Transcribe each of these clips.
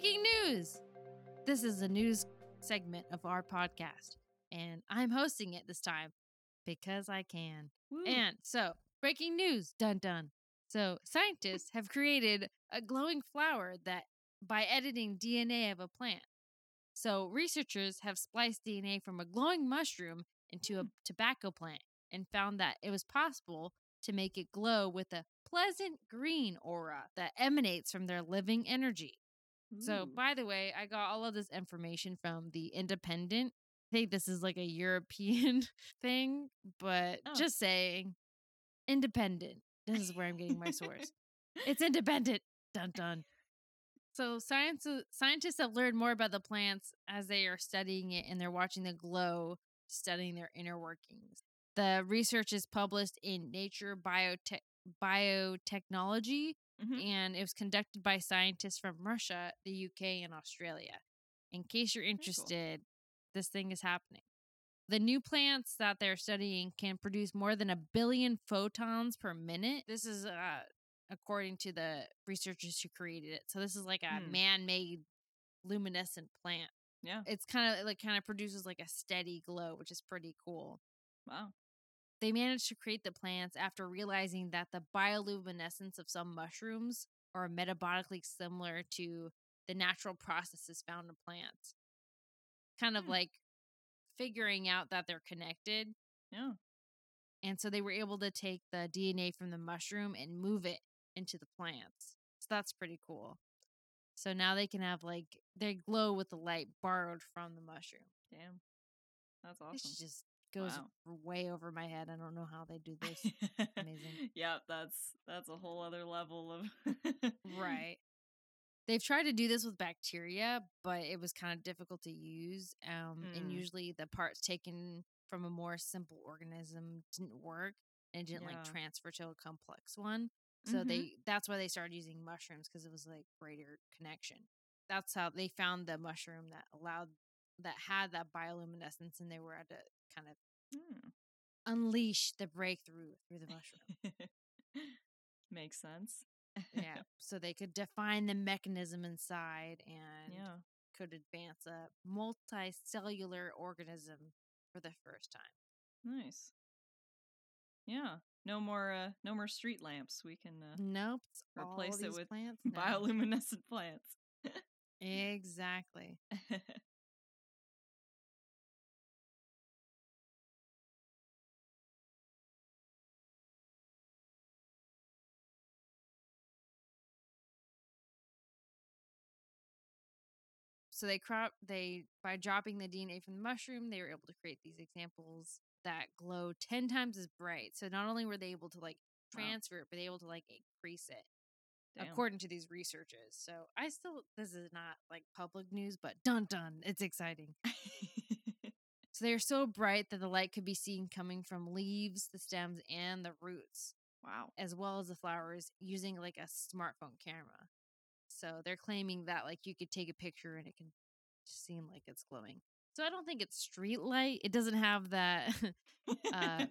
breaking news. This is a news segment of our podcast, and I'm hosting it this time because I can. Woo. And so, breaking news, dun dun. So, scientists have created a glowing flower that by editing DNA of a plant. So, researchers have spliced DNA from a glowing mushroom into a hmm. tobacco plant and found that it was possible to make it glow with a pleasant green aura that emanates from their living energy. So, mm. by the way, I got all of this information from the Independent. I think this is like a European thing, but Oh. just saying, Independent. This is where I'm getting my source. it's independent. Dun dun. So, science uh, scientists have learned more about the plants as they are studying it, and they're watching the glow, studying their inner workings. The research is published in Nature Biotech Biotechnology, Mhm. and it was conducted by scientists from Russia, the UK, and Australia. In case you're cool. interested, this thing is happening. The new plants that they're studying can produce more than a billion photons per minute. This is uh, according to the researchers who created it. So this is like a Hmm. man-made luminescent plant. Yeah. It's kind of like kind of produces like a steady glow, which is pretty cool. Wow. They managed to create the plants after realizing that the bioluminescence of some mushrooms are metabolically similar to the natural processes found in plants. Kind of Hmm. like figuring out that they're connected. Yeah. And so they were able to take the DNA from the mushroom and move it into the plants. So that's pretty cool. So now they can have like they glow with the light borrowed from the mushroom. Damn. That's awesome. just goes Wow. way over my head. I don't know how they do this. Amazing. yeah, that's that's a whole other level of Right. They've tried to do this with bacteria, but it was kind of difficult to use. Um, And Mm. usually the parts taken from a more simple organism didn't work and didn't Yeah. like transfer to a complex one. So Mhm. they that's why they started using mushrooms because it was like greater connection. That's how they found the mushroom that allowed that had that bioluminescence and they were able to kind of Hmm. unleash the breakthrough through the mushroom. Makes sense. yeah. So they could define the mechanism inside and Yeah. could advance a multicellular organism for the first time. Nice. Yeah. No more uh no more street lamps. We can uh, Nope. Replace it with plants bioluminescent plants. Exactly. So they crop they by dropping the DNA from the mushroom, they were able to create these examples that glow ten times as bright. So not only were they able to like Wow. transfer it, but they were able to like increase it. Damn. according to these researchers. So I still this is not like public news, but dun dun, it's exciting. So they are so bright that the light could be seen coming from leaves, the stems, and the roots, wow. as well as the flowers, using like a smartphone camera. So they're claiming that like you could take a picture and it can seem like it's glowing. So I don't think it's street light. It doesn't have that uh,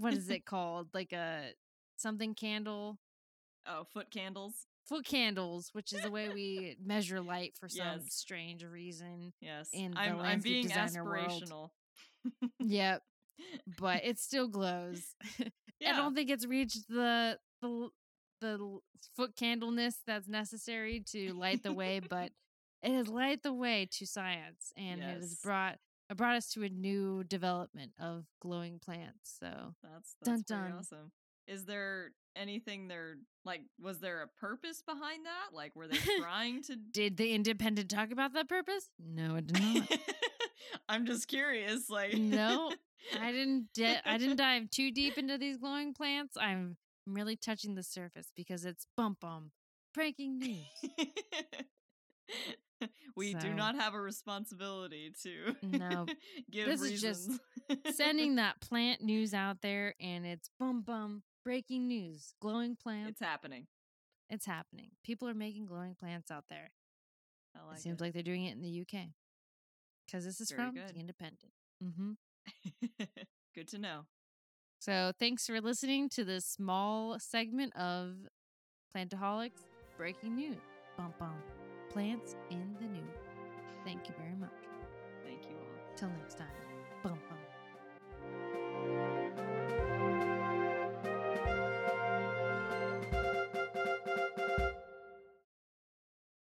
what is it called? Like a something candle. Oh, foot candles. foot candles, which is the way we measure light for some Yes. strange reason. Yes. In the I'm I'm being aspirational. Yep, but it still glows. yeah. I don't think it's reached the the the foot candleness that's necessary to light the way, but it has light the way to science, and it has brought it brought us to a new development of glowing plants. So That's Dun, that's pretty dun. awesome. Is there anything there like was there a purpose behind that? Like were they trying to did the Independent talk about that purpose? No, it did not. I'm just curious like No, I didn't. Di- I didn't dive too deep into these glowing plants. I'm really touching the surface because it's bump bum breaking news. we do not have a responsibility to No. give This is just. Sending that plant news out there, and it's bum bum breaking news. Glowing plants. it's happening. It's happening. People are making glowing plants out there. I like it seems it. like they're doing it in the UK because this is Very from good. the Independent. hmm Good to know. So thanks for listening to this small segment of Plantaholics Breaking News. Bum bum. plants in the new. Thank you very much. Thank you all. Till next time.